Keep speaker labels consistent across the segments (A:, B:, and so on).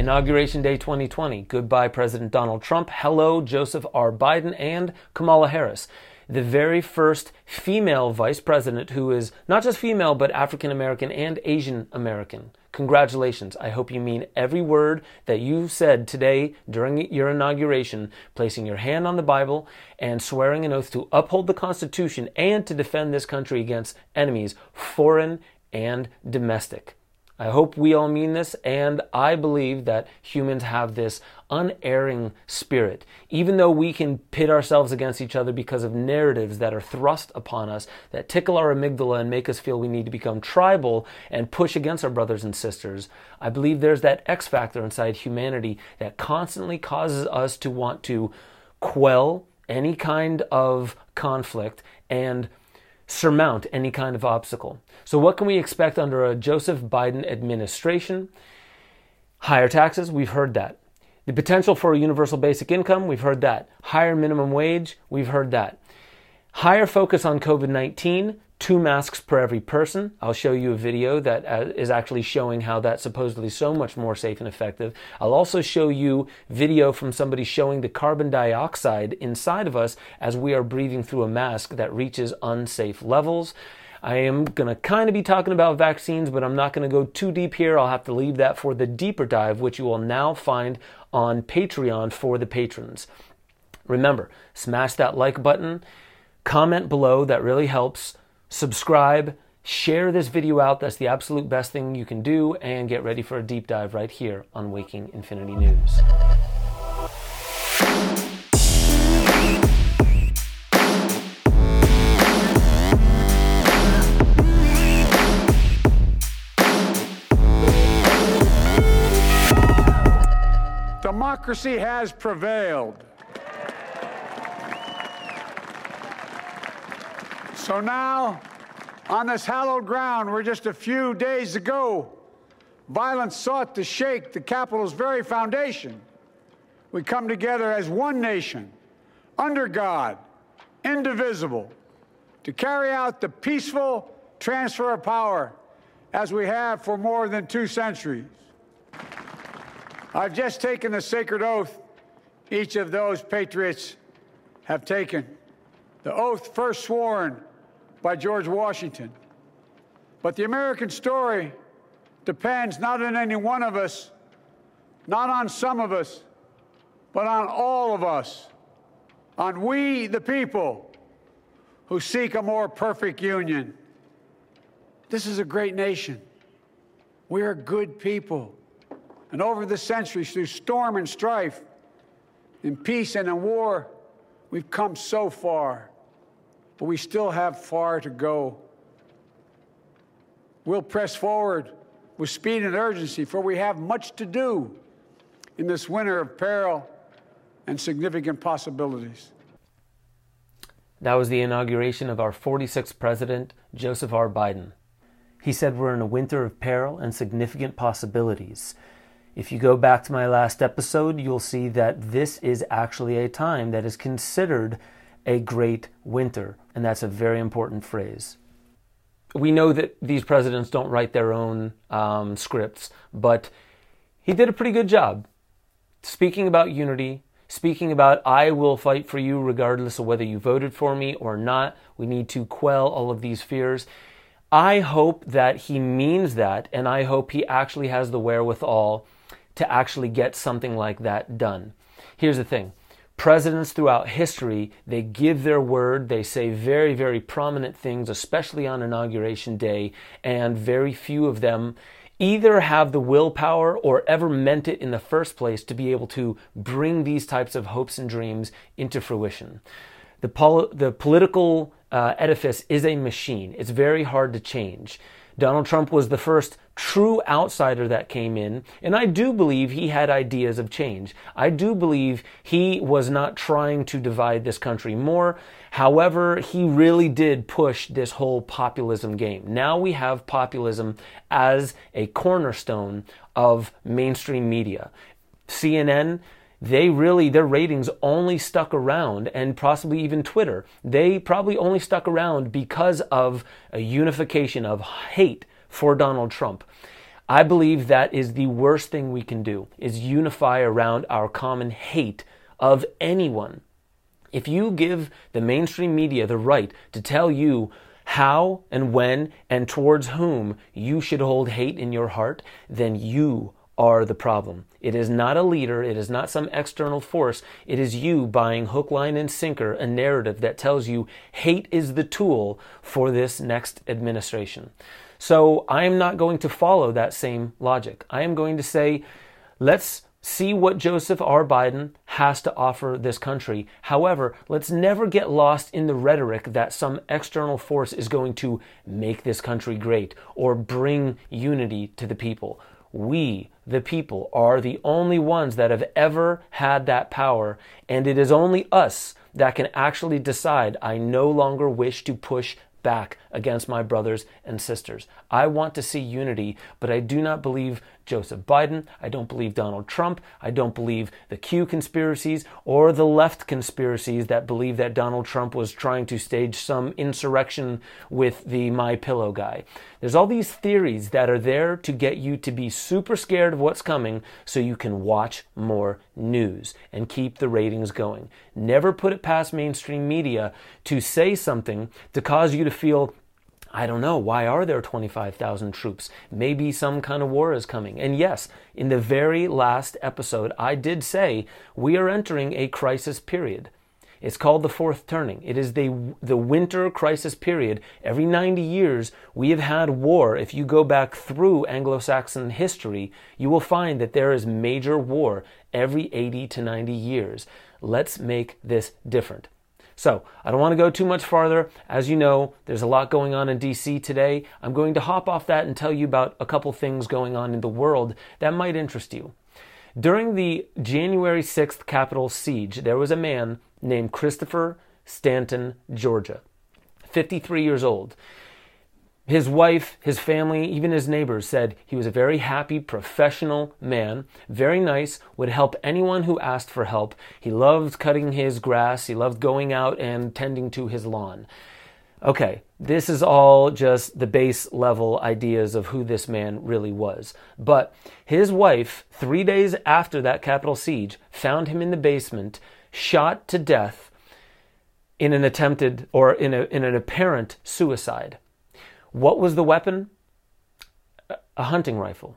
A: Inauguration Day 2020. Goodbye, President Donald Trump. Hello, Joseph R. Biden and Kamala Harris. The very first female vice president who is not just female, but African American and Asian American. Congratulations. I hope you mean every word that you said today during your inauguration, placing your hand on the Bible and swearing an oath to uphold the Constitution and to defend this country against enemies, foreign and domestic. I hope we all mean this, and I believe that humans have this unerring spirit. Even though we can pit ourselves against each other because of narratives that are thrust upon us, that tickle our amygdala and make us feel we need to become tribal and push against our brothers and sisters, I believe there's that X factor inside humanity that constantly causes us to want to quell any kind of conflict and surmount any kind of obstacle. So, what can we expect under a Joseph Biden administration? Higher taxes, we've heard that. The potential for a universal basic income, we've heard that. Higher minimum wage, we've heard that. Higher focus on COVID 19, two masks per every person. I'll show you a video that uh, is actually showing how that's supposedly so much more safe and effective. I'll also show you video from somebody showing the carbon dioxide inside of us as we are breathing through a mask that reaches unsafe levels. I am going to kind of be talking about vaccines, but I'm not going to go too deep here. I'll have to leave that for the deeper dive, which you will now find on Patreon for the patrons. Remember, smash that like button, comment below, that really helps subscribe, share this video out. That's the absolute best thing you can do, and get ready for a deep dive right here on Waking Infinity News.
B: Democracy has prevailed. So now, on this hallowed ground where just a few days ago violence sought to shake the Capitol's very foundation, we come together as one nation, under God, indivisible, to carry out the peaceful transfer of power as we have for more than two centuries. I've just taken the sacred oath each of those patriots have taken. The oath first sworn by George Washington. But the American story depends not on any one of us, not on some of us, but on all of us, on we, the people, who seek a more perfect union. This is a great nation. We are good people. And over the centuries, through storm and strife, in peace and in war, we've come so far but we still have far to go. We'll press forward with speed and urgency, for we have much to do in this winter of peril and significant possibilities.
A: That was the inauguration of our 46th president, Joseph R. Biden. He said we're in a winter of peril and significant possibilities. If you go back to my last episode, you'll see that this is actually a time that is considered a great winter. And that's a very important phrase. We know that these presidents don't write their own um, scripts, but he did a pretty good job speaking about unity, speaking about I will fight for you regardless of whether you voted for me or not. We need to quell all of these fears. I hope that he means that, and I hope he actually has the wherewithal to actually get something like that done. Here's the thing presidents throughout history, they give their word, they say very, very prominent things, especially on Inauguration Day, and very few of them either have the willpower or ever meant it in the first place to be able to bring these types of hopes and dreams into fruition. The, pol- the political uh, edifice is a machine. It's very hard to change. Donald Trump was the first true outsider that came in, and I do believe he had ideas of change. I do believe he was not trying to divide this country more. However, he really did push this whole populism game. Now we have populism as a cornerstone of mainstream media. CNN, they really, their ratings only stuck around, and possibly even Twitter, they probably only stuck around because of a unification of hate for Donald Trump. I believe that is the worst thing we can do is unify around our common hate of anyone. If you give the mainstream media the right to tell you how and when and towards whom you should hold hate in your heart, then you are the problem. It is not a leader, it is not some external force. It is you buying hook, line, and sinker a narrative that tells you hate is the tool for this next administration. So I am not going to follow that same logic. I am going to say, let's see what Joseph R. Biden has to offer this country. However, let's never get lost in the rhetoric that some external force is going to make this country great or bring unity to the people. We, the people, are the only ones that have ever had that power, and it is only us that can actually decide I no longer wish to push back against my brothers and sisters. I want to see unity, but I do not believe Joseph Biden. I don't believe Donald Trump. I don't believe the Q conspiracies or the left conspiracies that believe that Donald Trump was trying to stage some insurrection with the My Pillow guy. There's all these theories that are there to get you to be super scared of what's coming so you can watch more news and keep the ratings going. Never put it past mainstream media to say something to cause you to feel I don't know. Why are there 25,000 troops? Maybe some kind of war is coming. And yes, in the very last episode, I did say we are entering a crisis period. It's called the fourth turning. It is the, the winter crisis period. Every 90 years, we have had war. If you go back through Anglo Saxon history, you will find that there is major war every 80 to 90 years. Let's make this different. So, I don't want to go too much farther. As you know, there's a lot going on in DC today. I'm going to hop off that and tell you about a couple things going on in the world that might interest you. During the January 6th Capitol siege, there was a man named Christopher Stanton, Georgia, 53 years old. His wife, his family, even his neighbors said he was a very happy, professional man, very nice, would help anyone who asked for help. He loved cutting his grass, he loved going out and tending to his lawn. Okay, this is all just the base level ideas of who this man really was. But his wife, three days after that Capitol siege, found him in the basement, shot to death in an attempted or in, a, in an apparent suicide. What was the weapon? A hunting rifle.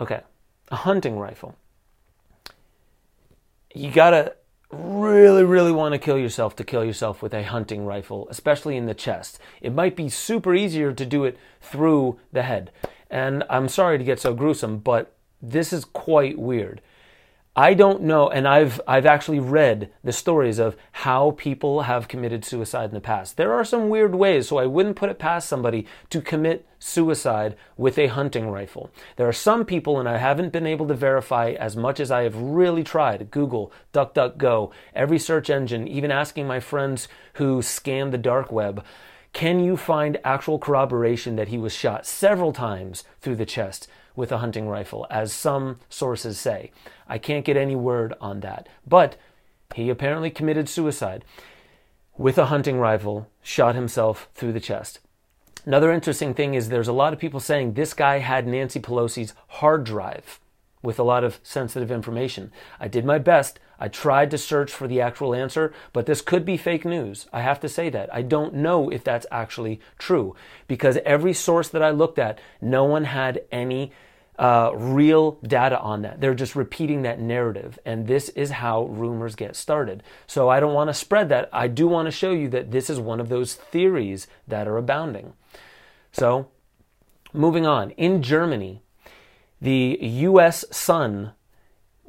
A: Okay, a hunting rifle. You gotta really, really want to kill yourself to kill yourself with a hunting rifle, especially in the chest. It might be super easier to do it through the head. And I'm sorry to get so gruesome, but this is quite weird. I don't know, and I've I've actually read the stories of how people have committed suicide in the past. There are some weird ways, so I wouldn't put it past somebody to commit suicide with a hunting rifle. There are some people, and I haven't been able to verify as much as I have really tried. Google, DuckDuckGo, every search engine, even asking my friends who scan the dark web. Can you find actual corroboration that he was shot several times through the chest? With a hunting rifle, as some sources say. I can't get any word on that. But he apparently committed suicide with a hunting rifle, shot himself through the chest. Another interesting thing is there's a lot of people saying this guy had Nancy Pelosi's hard drive with a lot of sensitive information. I did my best. I tried to search for the actual answer, but this could be fake news. I have to say that. I don't know if that's actually true because every source that I looked at, no one had any uh, real data on that. They're just repeating that narrative. And this is how rumors get started. So I don't want to spread that. I do want to show you that this is one of those theories that are abounding. So, moving on. In Germany, the US Sun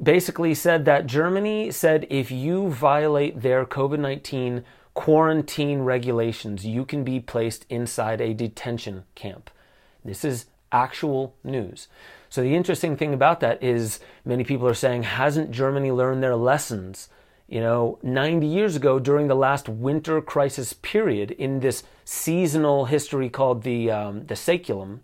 A: basically said that Germany said if you violate their COVID 19 quarantine regulations, you can be placed inside a detention camp. This is actual news. So the interesting thing about that is many people are saying, hasn't Germany learned their lessons? You know, 90 years ago, during the last winter crisis period in this seasonal history called the, um, the saeculum,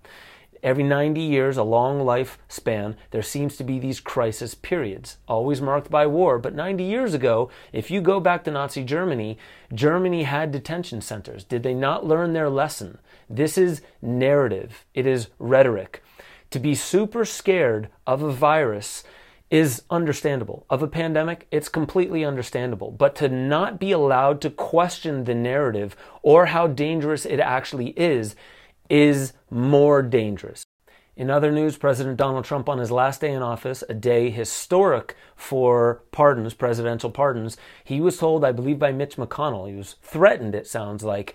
A: every 90 years, a long life span, there seems to be these crisis periods, always marked by war. But 90 years ago, if you go back to Nazi Germany, Germany had detention centers. Did they not learn their lesson? This is narrative, it is rhetoric To be super scared of a virus is understandable. Of a pandemic, it's completely understandable. But to not be allowed to question the narrative or how dangerous it actually is, is more dangerous. In other news, President Donald Trump, on his last day in office, a day historic for pardons, presidential pardons, he was told, I believe by Mitch McConnell, he was threatened, it sounds like,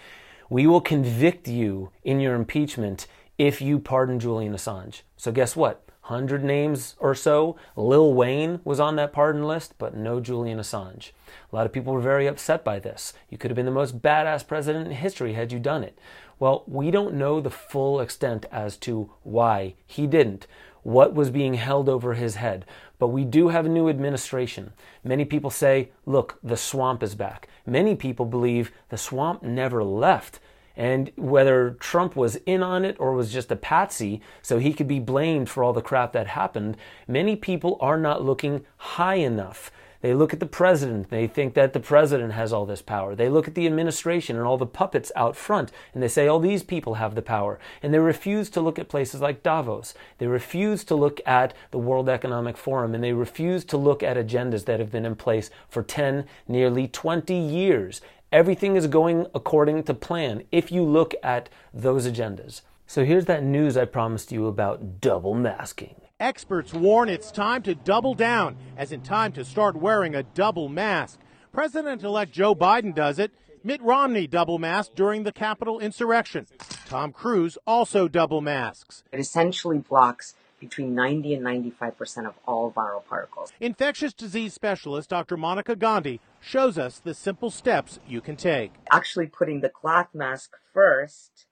A: we will convict you in your impeachment if you pardon Julian Assange. So, guess what? 100 names or so. Lil Wayne was on that pardon list, but no Julian Assange. A lot of people were very upset by this. You could have been the most badass president in history had you done it. Well, we don't know the full extent as to why he didn't, what was being held over his head. But we do have a new administration. Many people say, look, the swamp is back. Many people believe the swamp never left. And whether Trump was in on it or was just a patsy, so he could be blamed for all the crap that happened, many people are not looking high enough. They look at the president, they think that the president has all this power. They look at the administration and all the puppets out front, and they say, oh, these people have the power. And they refuse to look at places like Davos. They refuse to look at the World Economic Forum, and they refuse to look at agendas that have been in place for 10, nearly 20 years. Everything is going according to plan if you look at those agendas. So here's that news I promised you about double masking.
C: Experts warn it's time to double down, as in time to start wearing a double mask. President elect Joe Biden does it. Mitt Romney double masked during the Capitol insurrection. Tom Cruise also double masks.
D: It essentially blocks between 90 and 95 percent of all viral particles.
C: Infectious disease specialist Dr. Monica Gandhi shows us the simple steps you can take.
D: Actually, putting the cloth mask first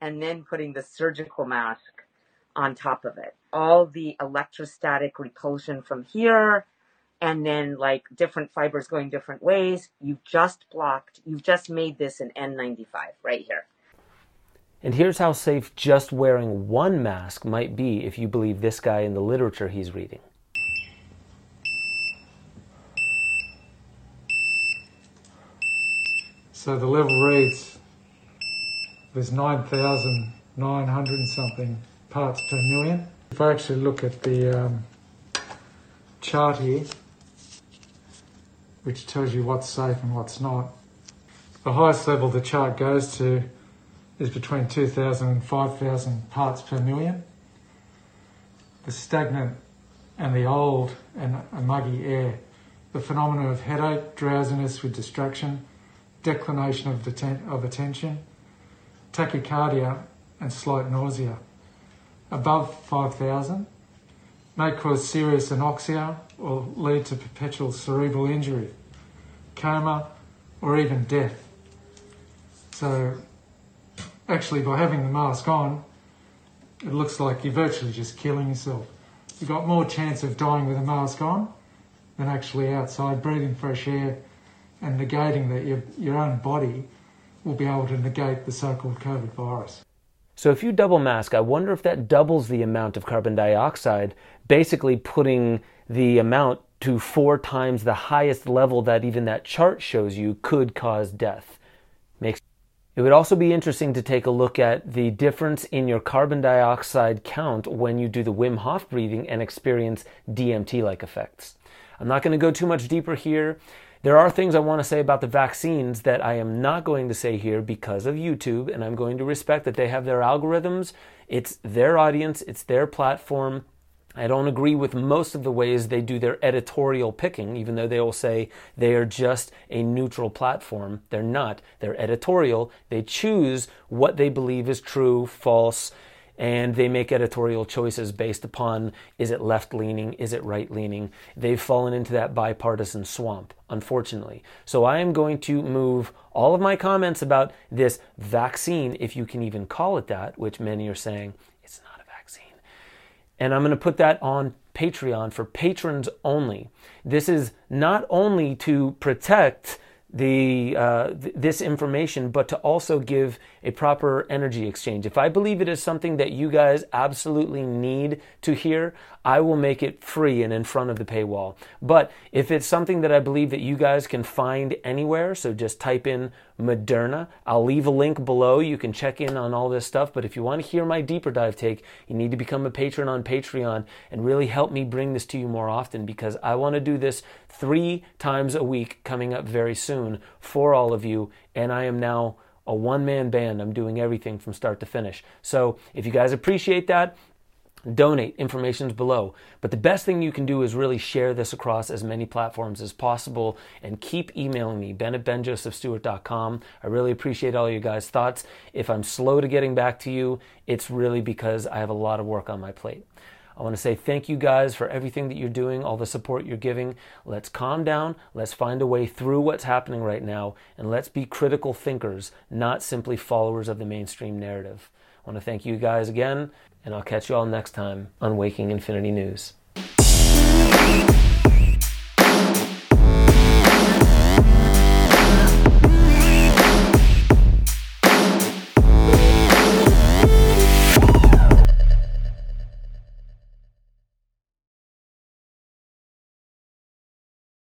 D: and then putting the surgical mask on top of it. All the electrostatic repulsion from here and then like different fibers going different ways. You've just blocked, you've just made this an N95 right here.
A: And here's how safe just wearing one mask might be if you believe this guy in the literature he's reading.
E: So the level reads there's 9,900 and something parts per million. If I actually look at the um, chart here, which tells you what's safe and what's not, the highest level the chart goes to is between 2,000 and 5,000 parts per million. The stagnant and the old and a muggy air, the phenomena of headache, drowsiness with distraction, declination of, deten- of attention, tachycardia, and slight nausea. Above 5,000 may cause serious anoxia or lead to perpetual cerebral injury, coma, or even death. So actually by having the mask on, it looks like you're virtually just killing yourself. You've got more chance of dying with a mask on than actually outside breathing fresh air and negating that your, your own body will be able to negate the so-called COVID virus.
A: So if you double mask, I wonder if that doubles the amount of carbon dioxide, basically putting the amount to four times the highest level that even that chart shows you could cause death. Makes it would also be interesting to take a look at the difference in your carbon dioxide count when you do the Wim Hof breathing and experience DMT like effects. I'm not going to go too much deeper here. There are things I want to say about the vaccines that I am not going to say here because of YouTube, and I'm going to respect that they have their algorithms. It's their audience, it's their platform. I don't agree with most of the ways they do their editorial picking, even though they will say they are just a neutral platform. They're not. They're editorial. They choose what they believe is true, false, and they make editorial choices based upon is it left leaning, is it right leaning. They've fallen into that bipartisan swamp, unfortunately. So I am going to move all of my comments about this vaccine, if you can even call it that, which many are saying and I'm going to put that on Patreon for patrons only. This is not only to protect the uh, th- this information, but to also give a proper energy exchange. If I believe it is something that you guys absolutely need to hear, I will make it free and in front of the paywall. But if it's something that I believe that you guys can find anywhere, so just type in Moderna. I'll leave a link below. You can check in on all this stuff. But if you want to hear my deeper dive take, you need to become a patron on Patreon and really help me bring this to you more often because I want to do this three times a week coming up very soon for all of you. And I am now a one man band. I'm doing everything from start to finish. So if you guys appreciate that, donate information's below but the best thing you can do is really share this across as many platforms as possible and keep emailing me ben at benjosephstewart.com i really appreciate all you guys thoughts if i'm slow to getting back to you it's really because i have a lot of work on my plate I want to say thank you guys for everything that you're doing, all the support you're giving. Let's calm down. Let's find a way through what's happening right now, and let's be critical thinkers, not simply followers of the mainstream narrative. I want to thank you guys again and I'll catch you all next time on Waking Infinity News.